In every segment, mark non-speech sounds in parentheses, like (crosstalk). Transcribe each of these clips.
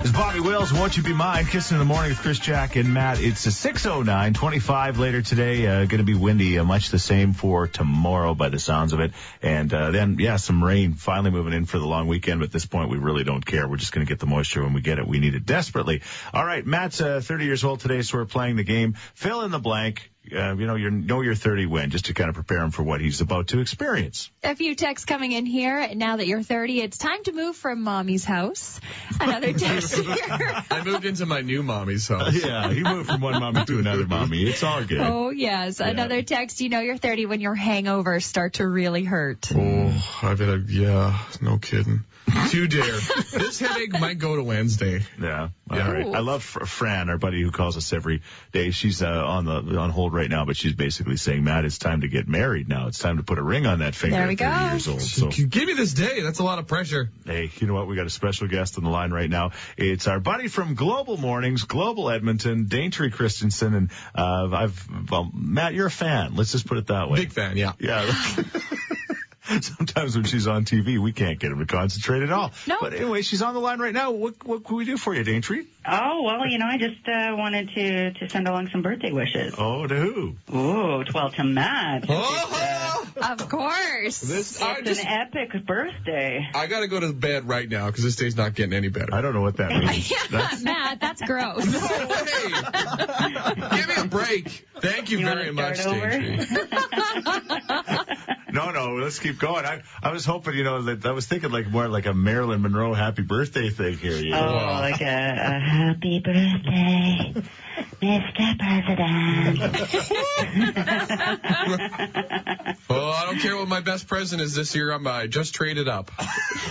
It's Bobby Wills. Won't you be mine? Kissing in the morning with Chris, Jack, and Matt. It's a 609, 25 later today. Uh, going to be windy, uh, much the same for tomorrow by the sounds of it. And uh, then, yeah, some rain finally moving in for the long weekend. But at this point, we really don't care. We're just going to get the moisture when we get it. We need it desperately. All right, Matt's uh, 30 years old today, so we're playing the game. Fill in the blank. Uh, you know, you know your 30 win, just to kind of prepare him for what he's about to experience. A few texts coming in here. Now that you're 30, it's time to move from mommy's house. Another (laughs) text here. I moved into my new mommy's house. (laughs) yeah, he moved from one mommy to another mommy. It's all good. Oh, yes. Another text. You know you're 30 when your hangovers start to really hurt. Oh, I've had a, yeah, no kidding. Too dare. this headache might go to Wednesday. Yeah. All Yeah. right. I love Fran, our buddy who calls us every day. She's uh, on the on hold right now, but she's basically saying, Matt, it's time to get married now. It's time to put a ring on that finger. There we at 30 go. Years old. So, Give me this day. That's a lot of pressure. hey, you know what? We got a special guest on the line right now. It's our buddy from Global Mornings, Global Edmonton, Daintre Christensen, and uh, I've well, Matt, you're a fan. Let's just put it that way. Big fan, yeah. Yeah. (laughs) (laughs) Sometimes when she's on TV, we can't get him to concentrate at all. No. But anyway, she's on the line right now. What what can we do for you, Daintre? Oh, well, you know, I just uh, wanted to, to send along some birthday wishes. Oh, to who? Oh, well, to Matt. Oh, Of course. this, I It's just, an epic birthday. I gotta go to bed right now because this day's not getting any better. I don't know what that means. (laughs) That's, Matt, that's gross. (laughs) No way. Give me a break. Thank you, You very much, start? Daintre. No, no, let's keep going. I, I was hoping, you know, that I was thinking like more like a Marilyn Monroe happy birthday thing here. You Oh, know? Wow. like a, a happy birthday, Mr. President. (laughs) Well, I don't care what my best present is this year. I'm I just traded up.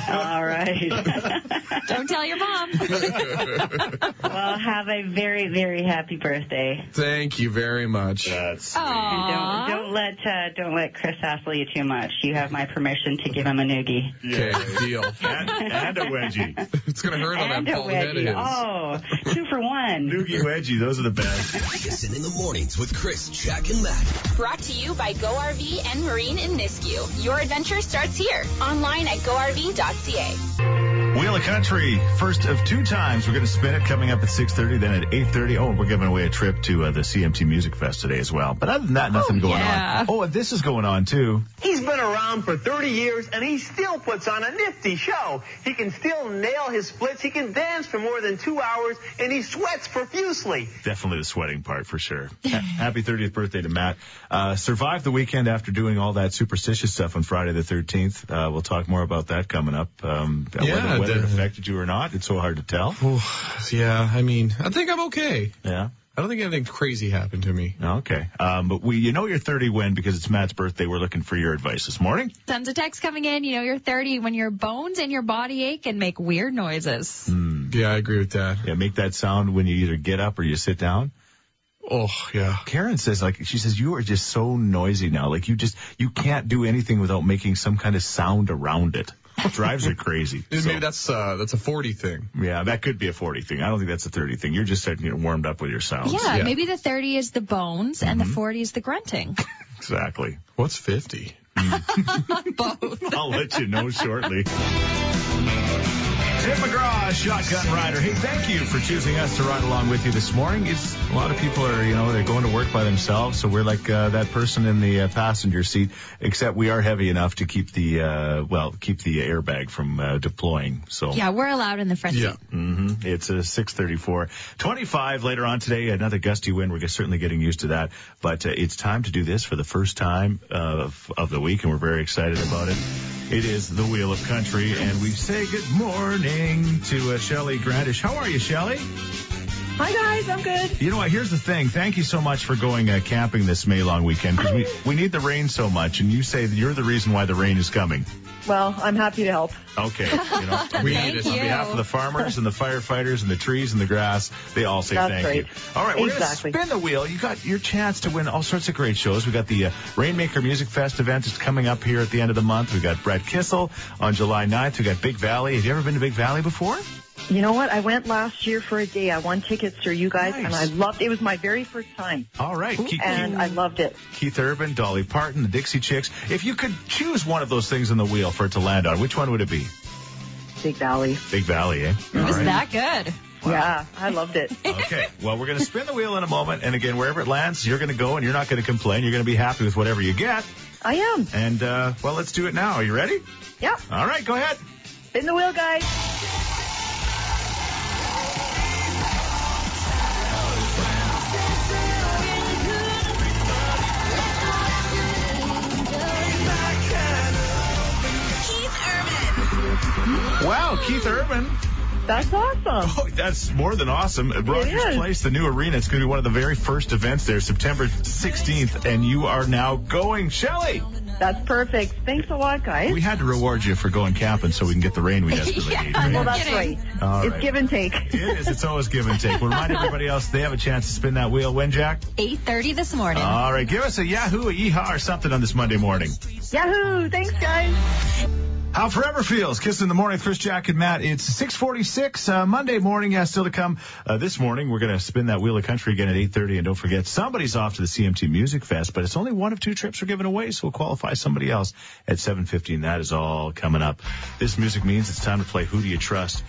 All right. (laughs) Don't tell your mom. (laughs) well, have a very, very happy birthday. Thank you very much. That's And Aww. don't, don't let uh, don't let Chris hassle you too much. You have my permission to give him a noogie. Okay, deal. (laughs) and, and a wedgie. It's gonna hurt on that a bald head of his. wedgie. Oh, two for one. Noogie wedgie, those are the best. Kissin' in the mornings with Chris, Jack, and Matt. Brought to you by Go RV and Marine in Nisku. Your adventure starts here. Online at GoRV.ca. Wheel of Country, first of two times. We're going to spin it coming up at 6.30, then at 8.30. Oh, we're giving away a trip to uh, the CMT Music Fest today as well. But other than that, nothing going yeah. on. Oh, and this is going on too. He's been around for 30 years and he still puts on a nifty show. He can still nail his splits. He can dance for more than two hours and he sweats profusely. Definitely the sweating part for sure. Happy 30th birthday to Matt. Uh, survived the weekend after doing all that superstitious stuff on Friday the 13th. Uh, we'll talk more about that coming up. Um, Yeah, whether, whether it affected you or not, it's so hard to tell. Yeah, I mean, I think I'm okay. Yeah. I don't think anything crazy happened to me. Okay. Um, but we, you know, you're 30 when because it's Matt's birthday. We're looking for your advice this morning. Tons of texts coming in. You know you're 30 when your bones and your body ache and make weird noises. Yeah, I agree with that. Yeah, make that sound when you either get up or you sit down. Oh, yeah. Karen says, like, she says, you are just so noisy now. Like, you just, you can't do anything without making some kind of sound around it. It (laughs) drives her crazy. Maybe So, that's uh, that's a 40 thing. yeah, that could be a 40 thing. I don't think that's a 30 thing. You're just getting you know, warmed up with your sounds. Yeah, yeah. maybe the 30 is the bones and the 40 is the grunting. (laughs) Exactly. What's 50? (laughs) Both. I'll let you know shortly. Tim McGraw, Shotgun Rider. Hey, thank you for choosing us to ride along with you this morning. It's a lot of people are, you know, they're going to work by themselves, so we're like uh, that person in the uh, passenger seat. Except we are heavy enough to keep the, uh, well, keep the airbag from uh, deploying. So Yeah, we're allowed in the front Yeah. seat. hmm It's a 634. 25 later on today, another gusty wind. We're certainly getting used to that. But uh, it's time to do this for the first time of, of the week, and we're very excited about it. It is the Wheel of Country, and we say good morning to uh, Shelly Grandish. How are you, Shelly? Hi guys, I'm good. You know what? Here's the thing. Thank you so much for going uh, camping this May long weekend because we, we need the rain so much, and you say that you're the reason why the rain is coming. Well, I'm happy to help. Okay. You (laughs) know, We Thank need it. you. on behalf of the farmers and the firefighters and the trees and the grass, they all say That's thank right. you. All right, we're Exactly. gonna spin the wheel. You got your chance to win all sorts of great shows. We got the uh, Rainmaker Music Fest event is coming up here at the end of the month. We got Brett Kissel on July 9th. We got Big Valley. Have you ever been to Big Valley before? You know what? I went last year for a day. I won tickets through you guys, and I loved. It It was my very first time, All right, Keith, and I loved it. Keith Urban, Dolly Parton, the Dixie Chicks. If you could choose one of those things in the wheel for it to land on, which one would it be? Big Valley. Big Valley, eh? It was that good. Yeah, I loved it. (laughs) Okay. Well, we're going to spin the wheel in a moment. And again, wherever it lands, you're going to go and you're not going to complain. You're going to be happy with whatever you get. I am. And, uh, well, let's do it now. Are you ready? Yep. All right, go ahead. Spin the wheel, guys. Wow, Keith Urban. That's awesome. Oh, that's more than awesome. At Rogers is. Place, the new arena. It's going to be one of the very first events there, September 16th. And you are now going. Shelley, That's perfect. Thanks a lot, guys. we had to reward you for going camping so we can get the rain we (laughs) desperately Yeah. need. right? well, that's Kidding. right. All it's right. give and take. It is. It's always give and take. We'll remind (laughs) everybody else they have a chance to spin that wheel. When, Jack? 8.30 this morning. All right. Give us a Yahoo, a yeehaw, or something on this Monday morning. Yahoo! Thanks, guys. How forever feels. Kiss in the morning, with Chris, Jack, and Matt. It's 646, uh, Monday morning. Yeah, still to come. Uh, this morning, we're going to spin that wheel of country again at 830. And don't forget, somebody's off to the CMT Music Fest, but it's only one of two trips we're giving away, so we'll qualify somebody else at 715. That is all coming up. This music means it's time to play Who Do You Trust?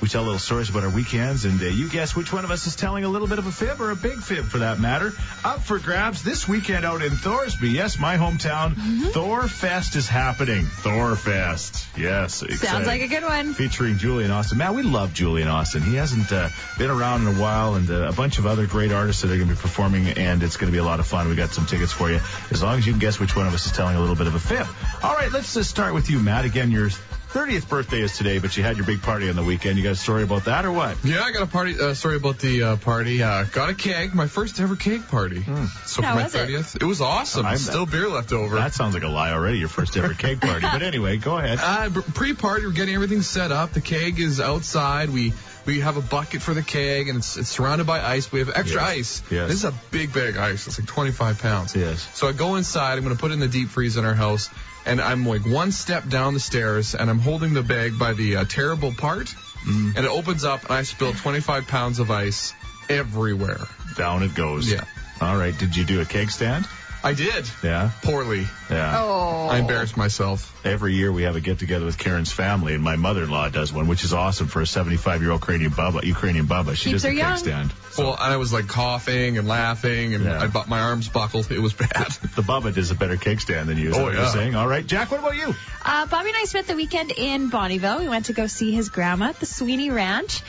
We tell little stories about our weekends, and uh, you guess which one of us is telling a little bit of a fib or a big fib for that matter. Up for grabs this weekend out in Thorsby. Yes, my hometown. Thor Fest is happening. Thor Fest. Yes. Sounds like a good one. Featuring Julian Austin. Man, we love Julian Austin. He hasn't uh, been around in a while, and uh, a bunch of other great artists that are going to be performing, and it's going to be a lot of fun. We got some tickets for you, as long as you can guess which one of us is telling a little bit of a fib. All right, let's just start with you, Matt. Again, your 30th birthday is today, but you had your big party on the weekend. You got a story about that or what? Yeah, I got a party uh, story about the uh, party. Uh, got a keg, my first ever keg party. So How for my was it? 30th, it? was awesome. I'm- Still beer left over. That sounds like a lie already. Your first ever keg party, but (laughs) anyway, go ahead. Uh, pre-party, we're getting everything set up. The keg is outside. We we have a bucket for the keg, and it's it's surrounded by ice. We have extra Yes. ice. Yes. This is a big bag of ice. It's like 25 pounds. Yes. So I go inside. I'm going to put it in the deep freeze in our house, and I'm like one step down the stairs, and I'm holding the bag by the uh, terrible part, Mm. and it opens up, and I spill 25 pounds of ice everywhere. Down it goes. Yeah. All right. Did you do a keg stand? I did Yeah. poorly. Yeah. Oh. I embarrassed myself. Every year we have a get together with Karen's family, and my mother-in-law does one, which is awesome for a 75-year-old Ukrainian bubba. Ukrainian bubba. She Keeps does a her keg young. stand. Well, and I was like coughing and laughing, and Yeah. I bu- my arms buckled. It was bad. (laughs) The bubba does a better keg stand than you. Is Oh, that what you're saying? All right, Jack. What about you? Uh, Bobby and I spent the weekend in Bonnyville. We went to go see his grandma at the Sweeney Ranch.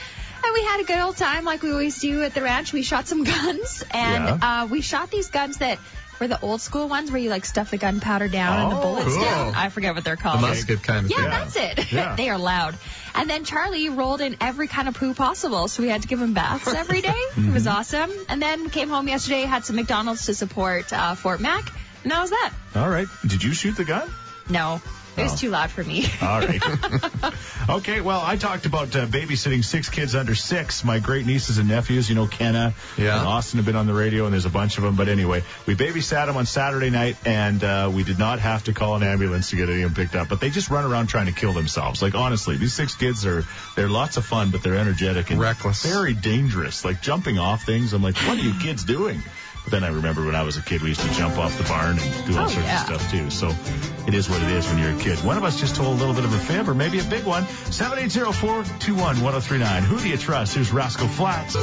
And we had a good old time like we always do at the ranch. We shot some (laughs) guns. And Yeah. uh, we shot these guns that were the old school ones where you like stuff the gunpowder down and the Oh, bullets cool. down. I forget what they're called. The called. musket kind of Yeah, thing. that's it. Yeah. (laughs) they are loud. And then Charlie rolled in every kind of poo possible, so we had to give him baths every day. (laughs) It was awesome. And then came home yesterday, had some McDonald's to support uh, Fort Mac, and that was that. All right. Did you shoot the gun? No, it was Oh. too loud for me. (laughs) All right. (laughs) okay, well, I talked about uh, babysitting six kids under six. My great nieces and nephews, you know, Kenna Yeah. and Austin have been on the radio, and there's a bunch of them. But anyway, we babysat them on Saturday night, and uh, we did not have to call an ambulance to get any of them picked up. But they just run around trying to kill themselves. Like, honestly, these six kids are, they're lots of fun, but they're energetic and Reckless. very dangerous. Like, jumping off things. I'm like, what are you kids doing? But then I remember when I was a kid, we used to jump off the barn and do all Oh, sorts yeah. of stuff too. So it is what it is when you're a kid. One of us just told a little bit of a fib or maybe a big one. 780-421-1039. Who do you trust? Here's Rascal Flatts.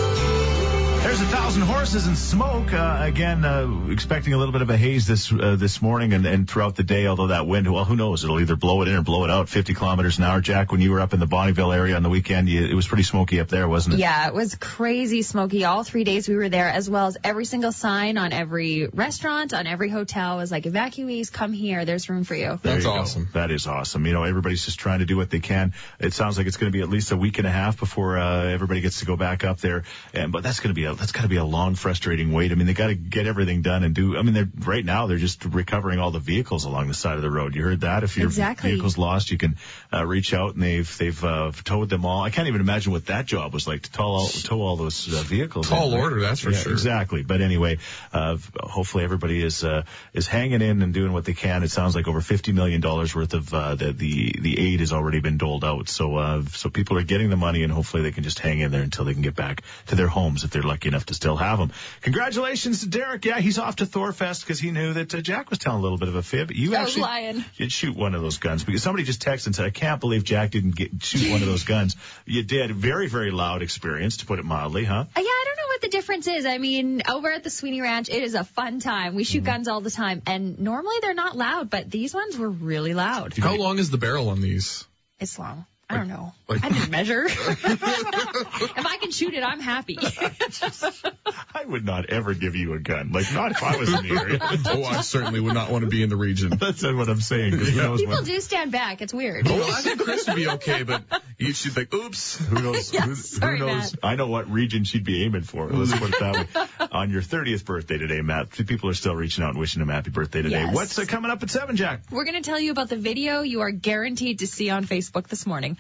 There's a thousand horses and smoke. Uh, again, uh, expecting a little bit of a haze this uh, this morning and, and throughout the day. Although that wind, well, who knows? It'll either blow it in or blow it out. 50 kilometers an hour. Jack, when you were up in the Bonnyville area on the weekend, you, it was pretty smoky up there, wasn't it? Yeah, it was crazy smoky. All three days we were there, as well as every single sign on every restaurant, on every hotel was like, evacuees, come here. There's room for you. There That's you go. awesome. That is awesome. You know, everybody's just trying to do what they can. It sounds like it's going to be at least a week and a half before uh, everybody gets to go back up there. And but that's going to be a that's got to be a long, frustrating wait. I mean, they got to get everything done and do. I mean, they're right now they're just recovering all the vehicles along the side of the road. You heard that? If your Exactly. vehicle's lost, you can uh, reach out and they've they've uh, towed them all. I can't even imagine what that job was like to tow all, tow all those uh, vehicles. Tall in, order, that's for Yeah, sure. Exactly. But anyway, uh, hopefully everybody is uh, is hanging in and doing what they can. It sounds like over fifty million dollars worth of uh, the the the aid has already been doled out. So uh, so people are getting the money and hopefully they can just hang in there until they can get back to their homes if they're lucky enough to still have them. Congratulations to Derek. Yeah, he's off to Thorfest because he knew that uh, Jack was telling a little bit of a fib. You I was actually lying. did shoot one of those guns because somebody just texted and said, "I can't believe Jack didn't get shoot one of those (laughs) guns." You did. Very very loud experience to put it mildly, huh? Uh, Yeah, I don't know what the difference is. I mean, over at the Sweeney Ranch, it is a fun time. We Mm-hmm. shoot guns all the time, and normally they're not loud, but these ones were really loud. How long is the barrel on these? It's long. I don't know. (laughs) like- I didn't measure. (laughs) if I can shoot it, I'm happy. (laughs) I would not ever give you a gun. Like, not if I was in the area. oh, I certainly would not want to be in the region. That's what I'm saying. 'cause who knows People when- do stand back. It's weird. Oh, well, I think Chris would be okay, but you should think, oops. Who knows? Yes, who, sorry, who knows? Matt. I know what region she'd be aiming for. Let's put it that way. On your 30th birthday today, Matt, people are still reaching out and wishing him happy birthday today. Yes. What's uh, coming up at 7, Jack? We're going to tell you about the video you are guaranteed to see on Facebook this morning.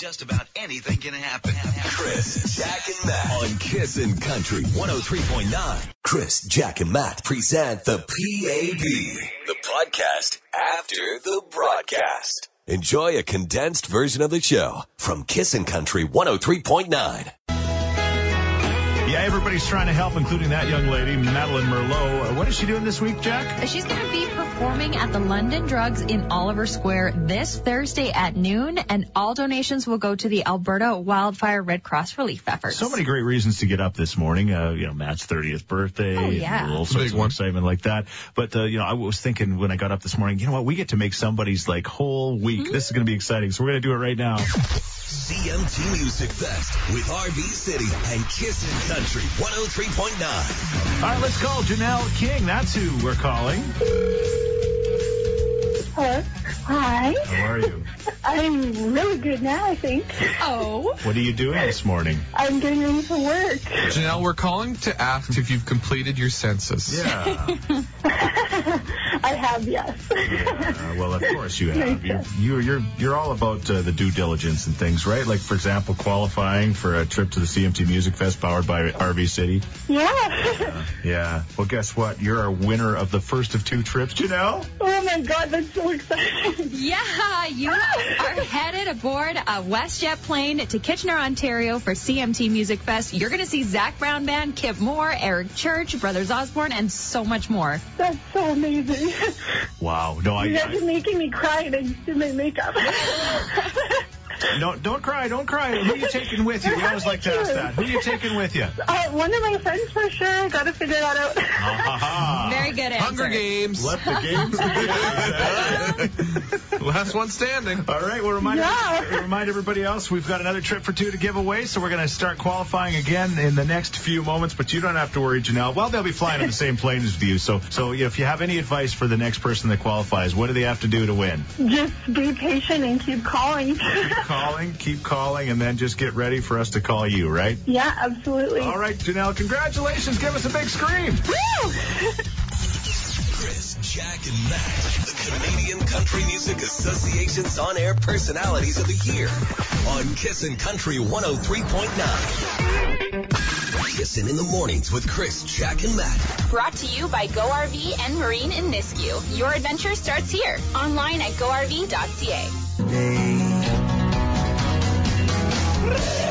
Just about anything can happen. Chris, Jack, and Matt on Kissin' Country 103.9. Chris, Jack, and Matt present the PAB, the podcast after the broadcast. Enjoy a condensed version of the show from Kissin' Country 103.9. Yeah, everybody's trying to help, including that young lady, Madeline Merlo. Uh, what is she doing this week, Jack? She's going to be performing at the London Drugs in Oliver Square this Thursday at noon, and all donations will go to the Alberta Wildfire Red Cross relief efforts. So many great reasons to get up this morning. Uh, you know, Matt's 30th birthday. Oh, yeah. and All sorts Big of one. excitement like that. But, uh, you know, I was thinking when I got up this morning, you know what? We get to make somebody's like whole week. This is going to be exciting. So we're going to do it right now. CMT Music Fest with RV City and Kissin' Country 103.9. All right, let's call Janelle King. That's who we're calling. Hello. Hi. How are you? (laughs) I'm really good now, I think. Oh. What are you doing this morning? I'm getting ready for work. Janelle, we're calling to ask if you've completed your census. Yeah. (laughs) (laughs) I have, yes. Uh, well, of (laughs) course you have. You're you're you're, you're all about uh, the due diligence and things, right? Like, for example, qualifying for a trip to the CMT Music Fest powered by RV City. yeah. Yeah. Well, guess what? You're a winner of the first of two trips, Janelle. Oh my god, that's so exciting. (laughs) Yeah, you are headed aboard a WestJet plane to Kitchener, Ontario for CMT Music Fest. You're going to see Zac Brown Band, Kip Moore, Eric Church, Brothers Osborne, and so much more. That's so amazing. Wow. No, I, You guys are making me cry and I just did my makeup. (laughs) no, don't cry, don't cry. Who are you taking with you? We always like to ask that. Who are you taking with you? uh, one of my friends for sure. Gotta figure that out. Ha Very good answer. Hunger Games. Let the games begin. (laughs) Last one standing. All right, we'll remind, Yeah. we'll remind everybody else we've got another trip for two to give away, so we're going to start qualifying again in the next few moments. But you don't have to worry, Janelle. Well, they'll be flying on the same plane as you, so so if you have any advice for the next person that qualifies, what do they have to do to win? just be patient and keep calling. (laughs) Calling, keep calling, and then just get ready for us to call you, right? yeah, absolutely. All right, Janelle, congratulations. Give us a big scream. Woo! Chris, Jack, and Matt, the Canadian Country Music Association's on-air personalities of the year on Kissin' Country 103.9. Kissin' in the mornings with Chris, Jack, and Matt. Brought to you by Go RV and Marine in Nisku. Your adventure starts here. Online at GoRV.ca. Yeah.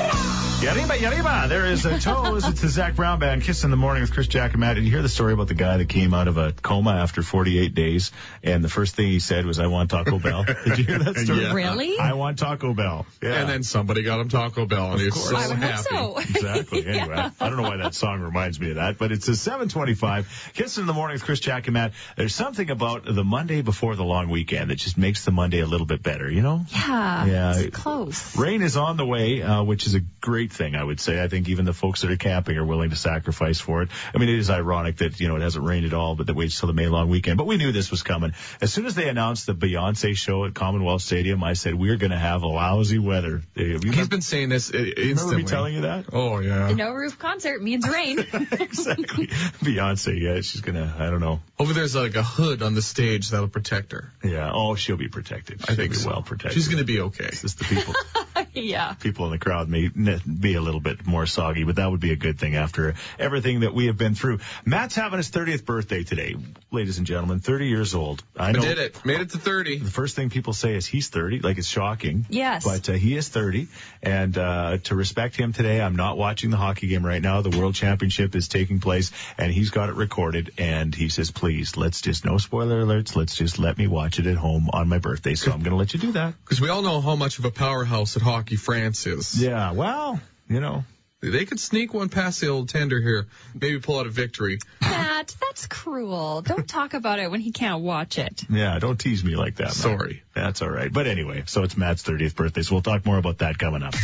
Yariba, yariba. There is a toes. It's the Zac Brown Band, Kiss in the Morning with Chris, Jack, and Matt. Did you hear the story about the guy that came out of a coma after 48 days? And the first thing he said was, I want Taco Bell. (laughs) Did you hear that story? Yeah. Really? I want Taco Bell. Yeah. And then somebody got him Taco Bell, and he was so I would hope happy. so. (laughs) Exactly. Anyway, Yeah. I don't know why that song reminds me of that, but it's a 725. Kiss in the morning with Chris, Jack, and Matt. There's something about the Monday before the long weekend that just makes the Monday a little bit better, you know? Yeah. Yeah. It's close. Rain is on the way, uh, which is a great great thing, I would say. I think even the folks that are camping are willing to sacrifice for it. I mean, it is ironic that, you know, it hasn't rained at all, but that waits till the May long weekend. But we knew this was coming. As soon as they announced the Beyonce show at Commonwealth Stadium, I said, we're going to have lousy weather. Have you He's remember- been saying this uh, remember instantly. me telling you that? Oh yeah. The no roof concert means rain. (laughs) (laughs) exactly. Beyonce, yeah, she's going to, I don't know. Hopefully there's like a hood on the stage that'll protect her. Yeah. Oh, she'll be protected. She'll I think be so. well protected. She's going to be okay. It's just the people. (laughs) yeah. people in the crowd may n- be a little bit more soggy, but that would be a good thing after everything that we have been through. Matt's having his 30th birthday today, ladies and gentlemen, 30 years old. I I did it. Made it to 30. The first thing people say is he's 30, like it's shocking. Yes. But uh, he is 30, and uh, to respect him today, I'm not watching the hockey game right now. The World Championship is taking place, and he's got it recorded. And he says, "Please, let's just no spoiler alerts. Let's just let me watch it at home on my birthday." So I'm going to let you do that. (laughs) Because we all know how much of a powerhouse at Hockey France is. Yeah. Well, you know, They could sneak one past the old tender here. Maybe pull out a victory. Matt, that's cruel. Don't talk about it when he can't watch it. Yeah, don't tease me like that. Matt. Sorry. That's all right. But anyway, so it's Matt's 30th birthday, so we'll talk more about that coming up.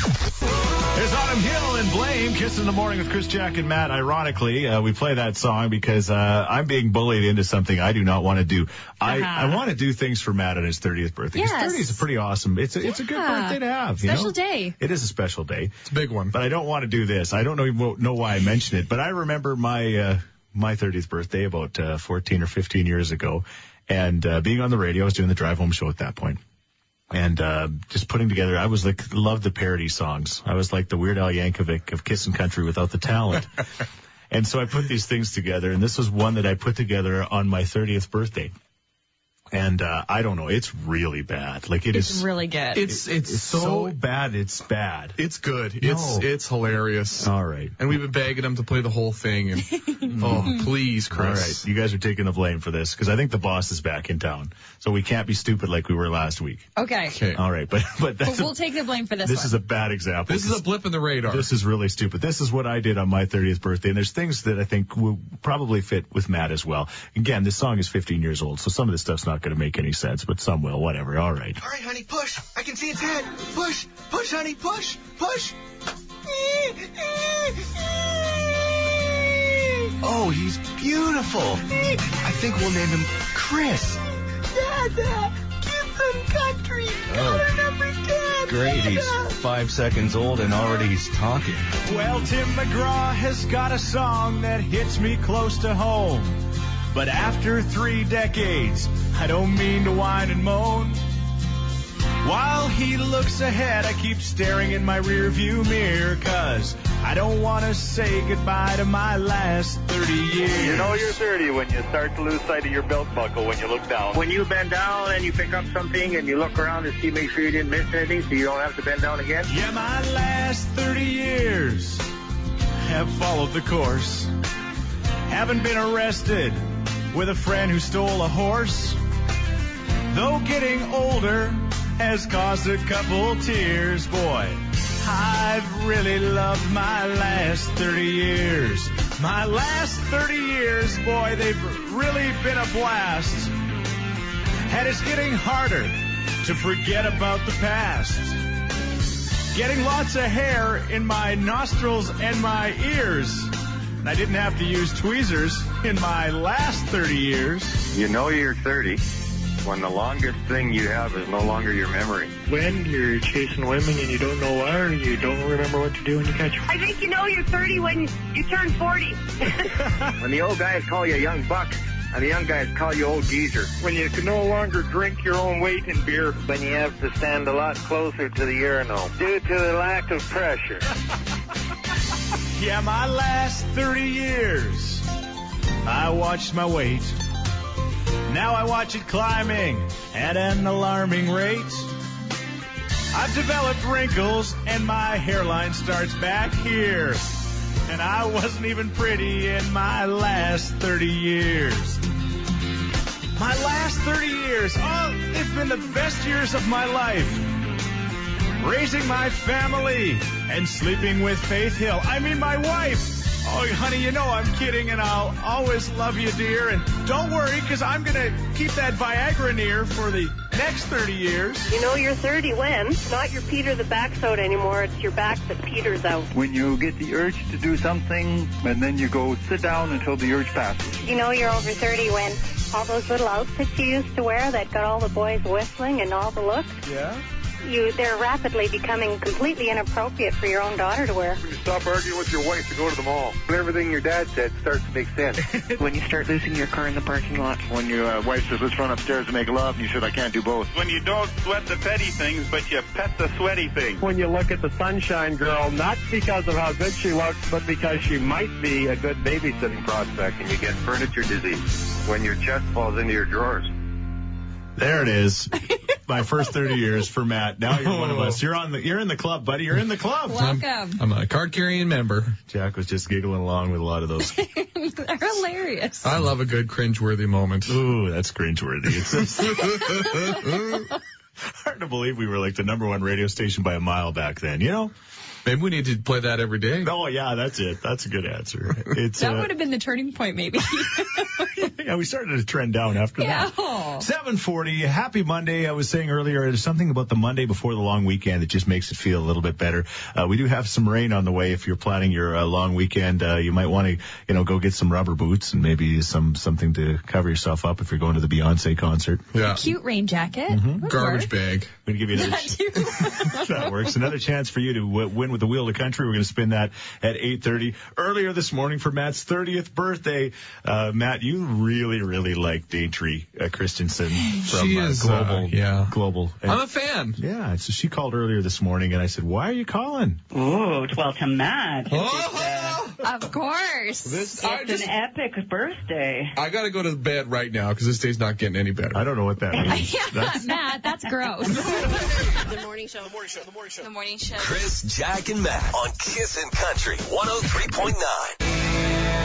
There's Autumn Hill and Blame, Kiss in the Morning with Chris Jack and Matt. Ironically, uh, we play that song because uh, I'm being bullied into something I do not want to do. I, Uh-huh. I want to do things for Matt on his 30th birthday. Yes. His 30 is a pretty awesome. It's a, it's a good birthday to have. you Special know? day. It is a special day. It's a big one. But I don't want to do this. I don't know know why I mention it, but I remember my uh, my 30th birthday about uh, 14 or 15 years ago, and uh, being on the radio. I was doing the drive home show at that point, and uh, just putting together. I was like loved the parody songs. I was like the Weird Al Yankovic of Kiss and Country without the talent. (laughs) and so I put these things together, and this was one that I put together on my 30th birthday. And uh, I don't know, it's really bad. Like it It's is- really good. It's it's, it's so, so bad. It's bad. it's good. It's No. it's hilarious. All right. And we've been begging him to play the whole thing. And (laughs) oh, please, Chris. All right, you guys are taking the blame for this because I think the boss is back in town, so we can't be stupid like we were last week. okay. Okay. All right, but but But we'll a, take the blame for this, this one. is a bad example. This is a blip in the radar. this is really stupid. This is what I did on my 30th birthday, and there's things that I think will probably fit with Matt as well. Again, this song is 15 years old, so some of this stuff's not going to make any sense, but some will. Whatever. All right. All right, honey, push. I can see its head. Push, push, honey, push, push. Oh, he's beautiful. I think we'll name him Chris. Dad, Kiss Country. Oh. number 10. Great, he's five seconds old and already he's talking. Well, Tim McGraw has got a song that hits me close to home. But after three decades, I don't mean to whine and moan. While he looks ahead, I keep staring in my rearview mirror, cause I don't want to say goodbye to my last 30 years. You know you're 30 when you start to lose sight of your belt buckle when you look down. When you bend down and you pick up something and you look around to see, make sure you didn't miss anything so you don't have to bend down again. Yeah, my last 30 years have followed the course. Haven't been arrested with a friend who stole a horse. Though getting older has caused a couple tears, boy. I've really loved my last 30 years. My last 30 years, boy, they've really been a blast. And it's getting harder to forget about the past. Getting lots of hair in my nostrils and my ears. And I didn't have to use tweezers in my last 30 years. You know you're 30 when the longest thing you have is no longer your memory. When you're chasing women and you don't know why, or you don't remember what to do when you catch them. I think you know you're 30 when you turn 40. (laughs) When the old guys call you a young buck and the young guys call you old geezer. When you can no longer drink your own weight in beer. When you have to stand a lot closer to the urinal due to the lack of pressure. (laughs) Yeah, my last 30 years, I watched my weight. Now I watch it climbing at an alarming rate. I've developed wrinkles and my hairline starts back here. And I wasn't even pretty in my last 30 years. My last 30 years, oh, they've been the best years of my life. Raising my family and sleeping with Faith Hill. I mean, my wife. Oh, honey, you know I'm kidding, and I'll always love you, dear. And don't worry, because I'm going to keep that Viagra near for the next 30 years. You know you're 30 when? Not your Peter the backsode anymore. It's your back that peters out. When you get the urge to do something, and then you go sit down until the urge passes. You know you're over 30 when all those little outfits you used to wear that got all the boys whistling and all the looks, Yeah? You they're rapidly becoming completely inappropriate for your own daughter to wear. When you stop arguing with your wife to go to the mall. When everything your dad said starts to make sense. (laughs) when you start losing your car in the parking lot. When your uh, wife says, let's run upstairs and make love, and you said, I can't do both. when you don't sweat the petty things, but you pet the sweaty things. When you look at the sunshine girl, not because of how good she looks, but because she might be a good babysitting prospect, and you get furniture disease. When your chest falls into your drawers. There it is. My first 30 years for Matt. Now you're one of us. You're on the, you're in the club, buddy. You're in the club. Welcome. I'm a card carrying member. Jack was just giggling along with a lot of those. (laughs) They're hilarious. I love a good cringeworthy moment. Ooh, that's cringeworthy. It's (laughs) hard to believe we were like the number one radio station by a mile back then, you know? Maybe we need to play that every day. Oh yeah, that's it. That's a good answer. It's That uh, would have been the turning point, maybe. (laughs) yeah, we started to trend down after yeah. that. 740, happy Monday. I was saying earlier, there's something about the Monday before the long weekend that just makes it feel a little bit better. Uh, we do have some rain on the way. If you're planning your uh, long weekend, uh, you might want to, you know, go get some rubber boots and maybe some, something to cover yourself up if you're going to the Beyonce concert. Yeah. Cute rain jacket. Mm-hmm. Garbage work. bag. We're going to give you another, That too. (laughs) that works. Another chance for you to w- win with the wheel of the country. We're going to spin that at 8:30. Earlier this morning for Matt's 30th birthday, uh, Matt, you really, really really like Daintre uh, Christensen from She uh, is, uh, Global. yeah. Global. And- I'm a fan. yeah, so she called earlier this morning, and I said, "Why are you calling?" Ooh, well, to Matt. Oh, Of course. this, I, It's just, an epic birthday. I gotta go to bed right now because this day's not getting any better. I don't know what that means. (laughs) yeah, that's... Matt, that's gross. The morning show. The morning show. The morning show. The morning show. Chris, Jack, and Matt on Kissin' Country 103.9.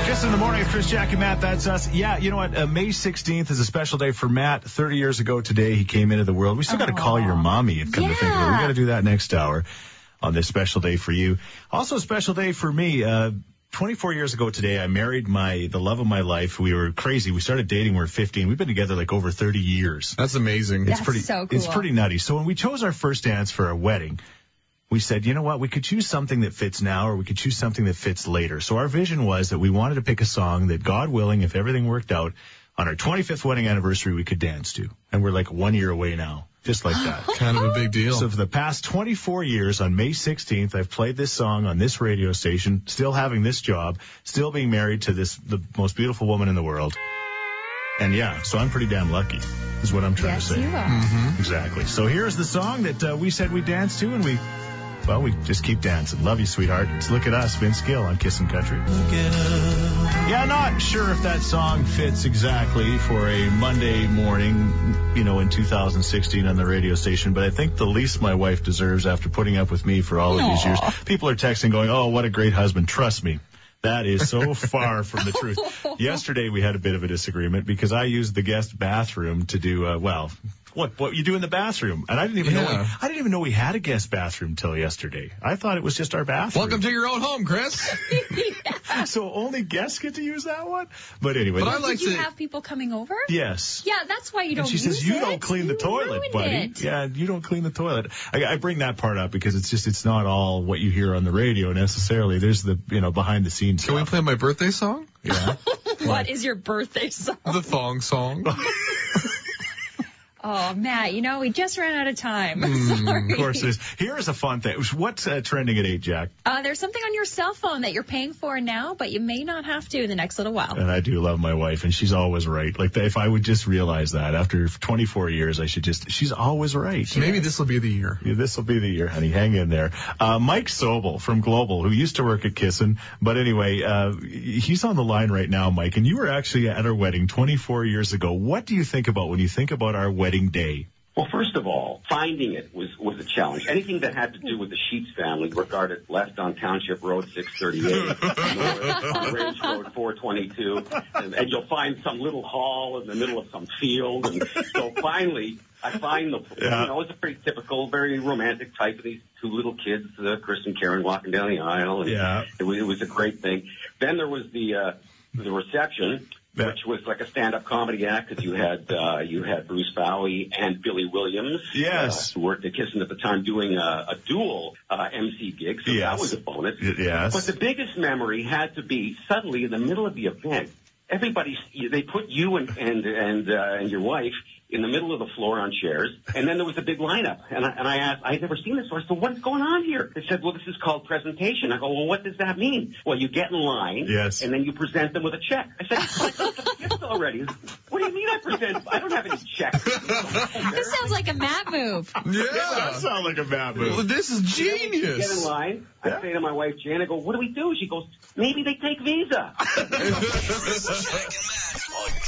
Just in the morning with Chris, Jack, and Matt. That's us. Yeah, you know what? Uh, May 16th is a special day for Matt. 30 years ago today, he came into the world. We still got to call your mommy and come to think of it. We got to do that next hour on this special day for you. Also, a special day for me. Uh, 24 years ago today, I married my the love of my life. We were crazy. We started dating. when We were 15. We've been together like over 30 years. That's amazing. That's It's pretty. so It's pretty nutty. So when we chose our first dance for our wedding, we said, you know what, we could choose something that fits now or we could choose something that fits later. So our vision was that we wanted to pick a song that God willing, if everything worked out, on our 25th wedding anniversary, we could dance to. And we're like one year away now. Just like that. (gasps) Kind of a big deal. So for the past 24 years, on May 16th, I've played this song on this radio station, still having this job, still being married to this, the most beautiful woman in the world. And yeah, so I'm pretty damn lucky, is what I'm trying yes, to say. Yes, you are. Mm-hmm. Exactly. So here's the song that uh, we said we dance to, and we, well, we just keep dancing. Love you, sweetheart. It's Look at Us, Vince Gill on Kissin' Country. Yeah, not sure if that song fits exactly for a Monday morning, you know, in 2016 on the radio station, but I think the least my wife deserves after putting up with me for all of these years. People are texting going, oh, what a great husband. Trust me. That is so (laughs) far from the truth. (laughs) Yesterday we had a bit of a disagreement because I used the guest bathroom to do, uh, well, what, what you do in the bathroom. And I didn't even know, we, I didn't even know we had a guest bathroom till yesterday. I thought it was just our bathroom. Welcome to your own home, Chris. (laughs) (laughs) so only guests get to use that one? But anyway. But I Did like you to. have people coming over? Yes. Yeah, that's why you don't And she says, use "You it. don't clean the You toilet, buddy. it." Yeah, you don't clean the toilet." I, I bring that part up because it's just it's not all what you hear on the radio necessarily. There's the you know behind the scenes Can we play my birthday song? yeah. (laughs) What is your birthday song? The thong song. Oh, Matt, you know, we just ran out of time. (laughs) Mm, Sorry. of course, it is. Here is a fun thing. What's uh, trending at eight, Jack? Uh, there's something on your cell phone that you're paying for now, but you may not have to in the next little while. And I do love my wife, and she's always right. Like if I would just realize that after 24 years, I should just. She's always right. Maybe this will be the year. Yeah, this will be the year, honey. Hang in there. Uh, Mike Sobel from Global, who used to work at Kissin, but anyway, uh, he's on the line right now, Mike. And you were actually at our wedding 24 years ago. What do you think about when you think about our wedding day? Well, first of all, finding it was, was a challenge. Anything that had to do with the Sheets family, regarded left on Township Road 638, (laughs) north on Range Road 422, and, and you'll find some little hall in the middle of some field. And so finally, I find the, Yeah. you know, it's a pretty typical, very romantic type of these two little kids, uh, Chris and Karen, walking down the aisle. And Yeah. It was, it was a great thing. Then there was the, uh, the reception, Yeah. which was like a stand-up comedy act because you had, uh, you had Bruce Bowie and Billy Williams. Yes. Uh, who worked at Kissing at the time doing a, a dual, uh, MC gig. So Yes. that was a bonus. Yes. But the biggest memory had to be suddenly in the middle of the event, everybody, they put you and, and, and, uh, and your wife in the middle of the floor on chairs, and then there was a big lineup. And I, and I asked, I'd never seen this before. I said, what's going on here? They said, well, this is called presentation. I go, well, what does that mean? Well, you get in line, Yes. and then you present them with a check. I said, I got the gift already. What do you mean I present? I don't have any checks. This sounds like a Matt move. Yeah, that sounds like a bad Well, move. this is genius Get in line. I say to my wife, Jan, I go, what do we do? She goes, maybe they take Visa. (laughs) (laughs)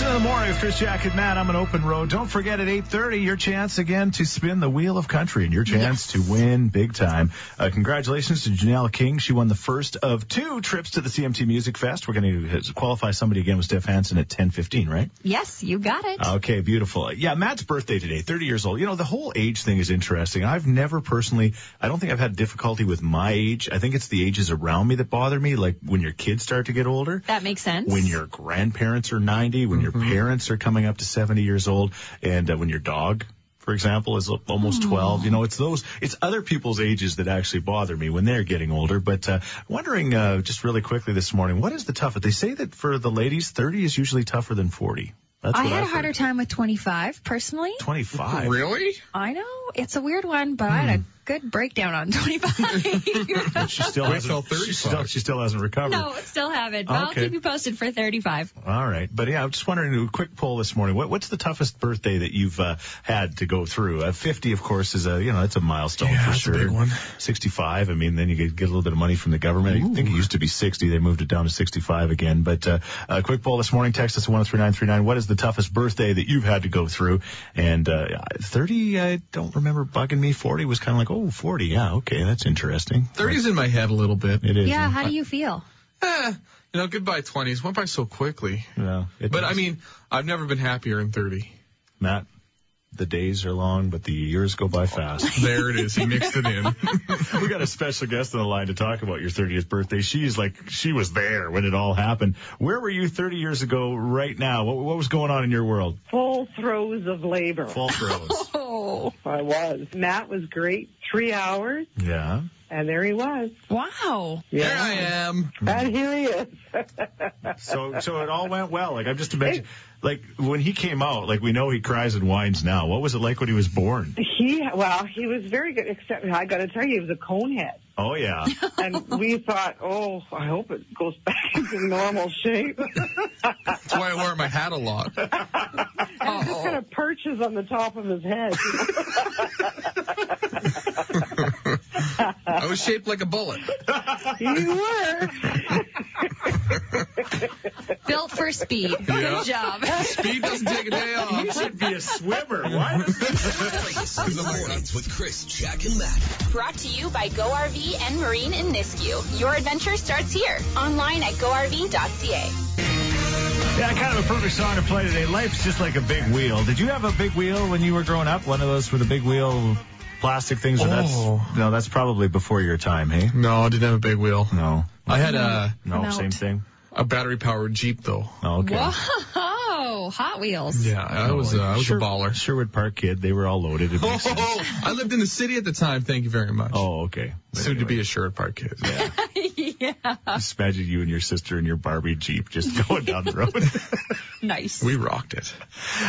Kissing in the morning with Chris Jack and Matt. I'm an open road. Don't forget at 8:30 your chance again to spin the wheel of country and your chance to win big time. Uh, congratulations to Janelle King. She won the first of two trips to the CMT Music Fest. We're going to qualify somebody again with Steph Hansen at 10:15, right? Yes, you got it. Okay, beautiful. Yeah, Matt's birthday today, 30 years old. You know, the whole age thing is interesting. I've never personally, I don't think I've had difficulty with my age. I think it's the ages around me that bother me, like when your kids start to get older that makes sense. when your grandparents are 90, when your parents are coming up to 70 years old, and uh, when your dog, for example, is almost 12. You know, it's those, it's other people's ages that actually bother me when they're getting older. But uh, wondering, uh, just really quickly this morning, what is the toughest? They say that for the ladies, 30 is usually tougher than 40. That's I what had a I've harder heard. time with 25 personally. 25. Really? I know it's a weird one, but I had a good breakdown on (laughs) 25. She still hasn't. till She still, she still hasn't recovered. no, still haven't. But I'll keep you posted for 35. All right, but yeah, I'm just wondering. A quick poll this morning. What, what's the toughest birthday that you've uh, had to go through? Uh, 50, of course, is a you know that's a milestone Yeah, for that's a sure. big one. 65. I mean, then you get, get a little bit of money from the government. I think it used to be 60. They moved it down to 65 again. But uh, a quick poll this morning. Text us at 103939. What is the toughest birthday that you've had to go through? And uh, 30, I don't remember bugging me. 40 was kind of like, oh, 40. Yeah, okay, that's interesting. 30's in my head a little bit. It is. Yeah, how do you feel? Eh, you know, goodbye 20s went by so quickly. Yeah, it But does. I mean, I've never been happier in 30. Matt, the days are long, but the years go by fast. (laughs) There it is. He mixed it in. (laughs) we got a special guest on the line to talk about your 30th birthday. She's like, she was there when it all happened. Where were you 30 years ago right now? What, what was going on in your world? Full throes of labor. Full throws. (laughs) Oh, I was. Matt was great. Three hours, yeah. And there he was. wow. There I am. And here he is. So, so it all went well. Like, I'm just imagining, like, when he came out, like, we know he cries and whines now. What was it like when he was born? he, well, he was very good, except I got to tell you, he was a cone head. Oh, yeah. (laughs) And we thought, oh, I hope it goes (laughs) back into normal shape. That's why I wear my hat a lot. (laughs) And it just kind of perches on the top of his head. I was shaped like a bullet. (laughs) you were. (laughs) Built for speed. Yeah. Good job. Speed doesn't take a day off. You should be a swimmer. Why? Kissing (laughs) in the mornings with Chris, Jack, and Matt. Brought to you by Go RV and Marine in Nisku. Your adventure starts here. Online at GoRV.ca. Yeah, kind of a perfect song to play today. Life's just like a big wheel. Did you have a big wheel when you were growing up? One of those with a big wheel plastic things? Or Oh. that's, no, that's probably before your time, hey? No, I didn't have a big wheel. No. I had a, No, Note. same thing. a battery powered Jeep though. Oh, okay. Whoa, Hot Wheels. Yeah, I was, uh, I was Sher- a baller. Sherwood Park kid. They were all loaded. It makes. Oh, (laughs) I lived in the city at the time. Thank you very much. Oh, okay. But Soon to be a Sherwood Park kid. yeah. (laughs) Just imagine you and your sister and your Barbie Jeep just going down the road. (laughs) Nice. We rocked it.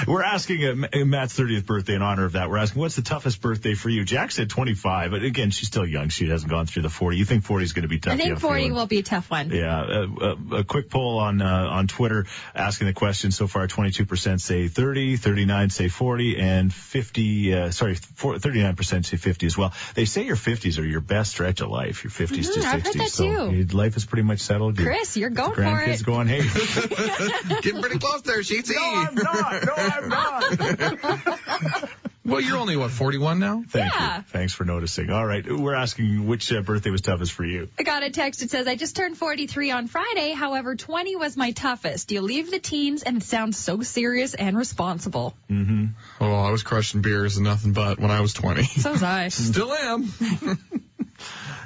We're asking uh, Matt's 30th birthday in honor of that. We're asking, what's the toughest birthday for you? Jack said 25, but again, she's still young. She hasn't gone through the 40. You think 40 is going to be tough? I think 40 feeling? will be a tough one. Yeah, uh, uh, a quick poll on uh, on Twitter asking the question so far. 22% say 30, 39 say 40, and 50. Uh, sorry, 4, 39% say 50 as well. They say your 50s are your best stretch of life. Your 50s to Mhm, 60s. I've heard that so too. Your life is pretty much settled. Your Chris, you're going for it. grandkids going, hey, (laughs) Getting pretty close there, Sheetsy. no, I'm not. No, I'm not. (laughs) Well, you're only, what, 41 now? Thank Yeah. you. Thanks for noticing. All right. We're asking which uh, birthday was toughest for you. I got a text. It says, I just turned 43 on Friday. However, 20 was my toughest. You leave the teens and it sounds so serious and responsible. Mm-hmm. Oh, I was crushing beers and nothing but when I was 20. So was I. (laughs) Still am.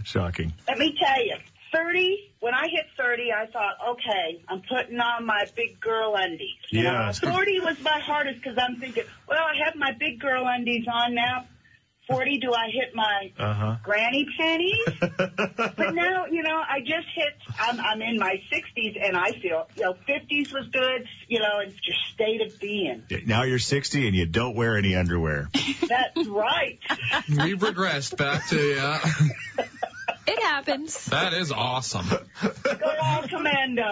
Shocking. Let me tell you, 30, when I hit 30, I thought, okay, I'm putting on my big girl undies. You Yeah. know, (laughs) 40 was my hardest because I'm thinking, well, I have my big girl undies on now. 40, do I hit my Uh-huh. granny panties? (laughs) but now, you know, I just hit, I'm, I'm in my 60s and I feel, you know, 50s was good, you know, it's just state of being. Now you're 60 and you don't wear any underwear. That's right. (laughs) We've regressed back to, yeah. It happens. That is awesome. Go all commando.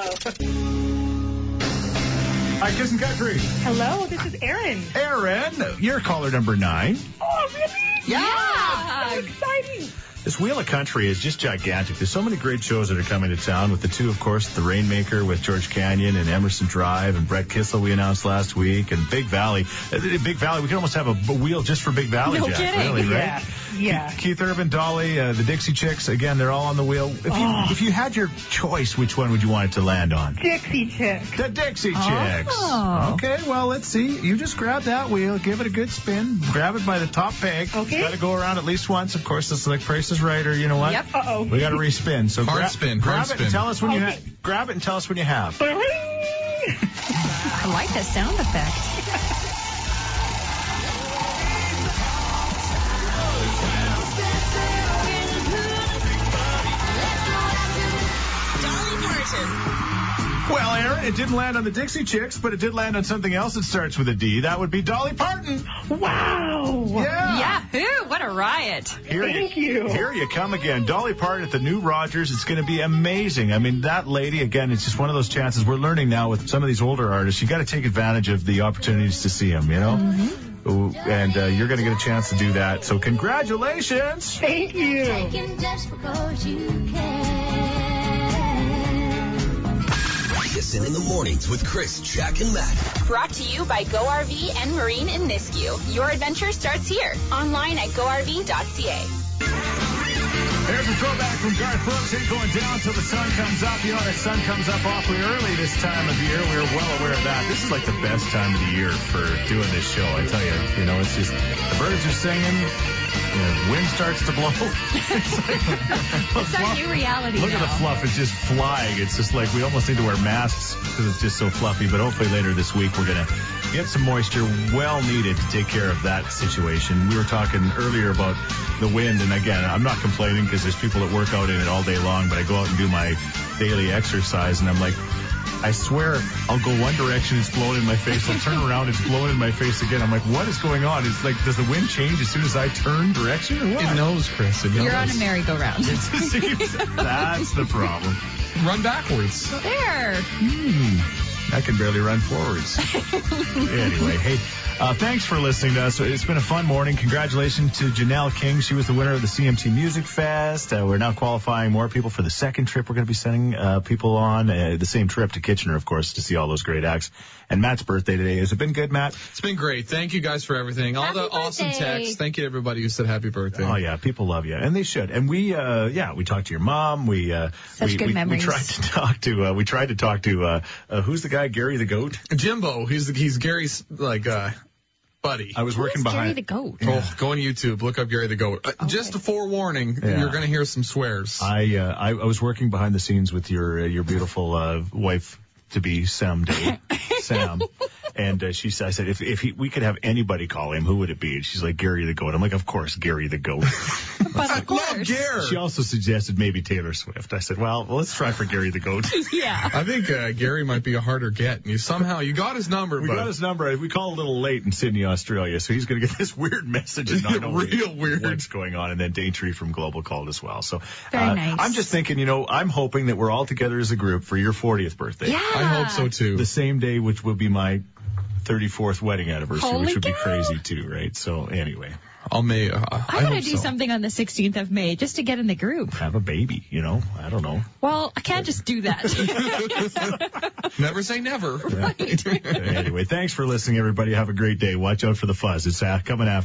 Hi, Kiss and Country. Hello, this is Erin. Aaron, you're caller number nine. Oh, really? Yeah. So exciting. This Wheel of Country is just gigantic. There's so many great shows that are coming to town with the two, of course, The Rainmaker with George Canyon and Emerson Drive and Brett Kissel we announced last week and Big Valley. Uh, Big Valley, we could almost have a, wheel just for Big Valley, No Jack, kidding. really, right? Yeah. Yeah. Keith Urban, Dolly, uh, the Dixie Chicks, again, they're all on the wheel. If you, Oh. if you had your choice, which one would you want it to land on? Dixie Chicks. The Dixie Chicks. Oh. Okay, well, let's see. You just grab that wheel, give it a good spin, grab it by the top peg. Okay. Got to go around at least once. Of course, like Price is Right, or you know what? Yep. Uh-oh. We got to respin. So Hard gra- spin, grab hard it and spin. tell us when you Okay. have. Grab it and tell us when you have. (laughs) I like the sound effect. Well, Aaron, it didn't land on the Dixie Chicks, but it did land on something else that starts with a D. That would be Dolly Parton. Wow. Yeah. Yahoo! What a riot. Here Thank you. Here you come again. Dolly Parton at the new Rogers. It's going to be amazing. I mean, that lady, again, it's just one of those chances. We're learning now with some of these older artists, you got to take advantage of the opportunities to see them, you know? Ooh, And uh, you're going to get a chance to do that. So congratulations. Thank you. Kissing in the mornings with Chris, Jack, and Matt. Brought to you by Go RV and Marine in Nisku. Your adventure starts here. Online at GoRV.ca. There's a throwback from Garth Brooks. Ain't going down till the sun comes up. You know, that sun comes up awfully early this time of year. We're well aware of that. This is like the best time of the year for doing this show. I tell you, you know, it's just the birds are singing. You know, wind starts to blow. (laughs) it's like, It's our new reality Look now. at the fluff. It's just flying. It's just like we almost need to wear masks because it's just so fluffy. But hopefully later this week we're going to get some moisture well needed to take care of that situation. We were talking earlier about the wind. And again, I'm not complaining because there's people that work out in it all day long, but I go out and do my daily exercise and I'm like, I swear I'll go one direction, it's blowing in my face. I'll turn around, it's blowing in my face again. I'm like, what is going on? It's like, does the wind change as soon as I turn direction or what? It knows, Chris. It knows. You're on a merry-go-round. It seems (laughs) that's the problem. Run backwards. there. Hmm. I can barely run forwards. (laughs) anyway, hey, uh, thanks for listening to us. It's been a fun morning. Congratulations to Janelle King. She was the winner of the CMT Music Fest. Uh, we're now qualifying more people for the second trip. We're going to be sending uh, people on uh, the same trip to Kitchener, of course, to see all those great acts. And Matt's birthday today. Has it been good, Matt? It's been great. Thank you guys for everything. All Happy the awesome texts. Thank you everybody who said happy birthday. Oh yeah, people love you, and they should. And we, uh, yeah, we talked to your mom. We, uh, Such we, good we, memories. we tried to talk to, uh, we tried to talk to, uh, uh, who's the guy, Gary the Goat? Jimbo, he's the, he's Gary's like uh buddy. I was working behind. Gary behind. the goat? Oh, go on YouTube, look up Gary the Goat. Uh, Just a forewarning, Yeah. you're gonna hear some swears. I, uh, I, I was working behind the scenes with your, uh, your beautiful, uh, wife to be Sam Day, Sam. And uh, she said, I said, if, if he, we could have anybody call him, who would it be? And she's like, Gary the Goat. I'm like, of course, Gary the Goat. (laughs) But I of love. Gary. she also suggested maybe Taylor Swift. I said, well, well let's try for Gary the Goat. (laughs) Yeah. I think uh, Gary might be a harder get. You somehow you got his number, We but got his number. We called a little late in Sydney, Australia, so he's going to get this weird message and not know Real weird. what's going on. And then Daintre from Global called as well. So Very uh, nice. I'm just thinking, you know, I'm hoping that we're all together as a group for your 40th birthday. Yeah. I hope so too. The same day, which will be my 34th wedding anniversary, Holy which would be crazy too, right? So anyway, I'll may. Uh, I, I, gotta do so. something on the 16th of May just to get in the group. Have a baby, you know? I don't know. Well, I can't just do that. (laughs) Never say never. (laughs) (laughs) anyway, thanks for listening, everybody. Have a great day. Watch out for the fuzz. It's uh, coming after.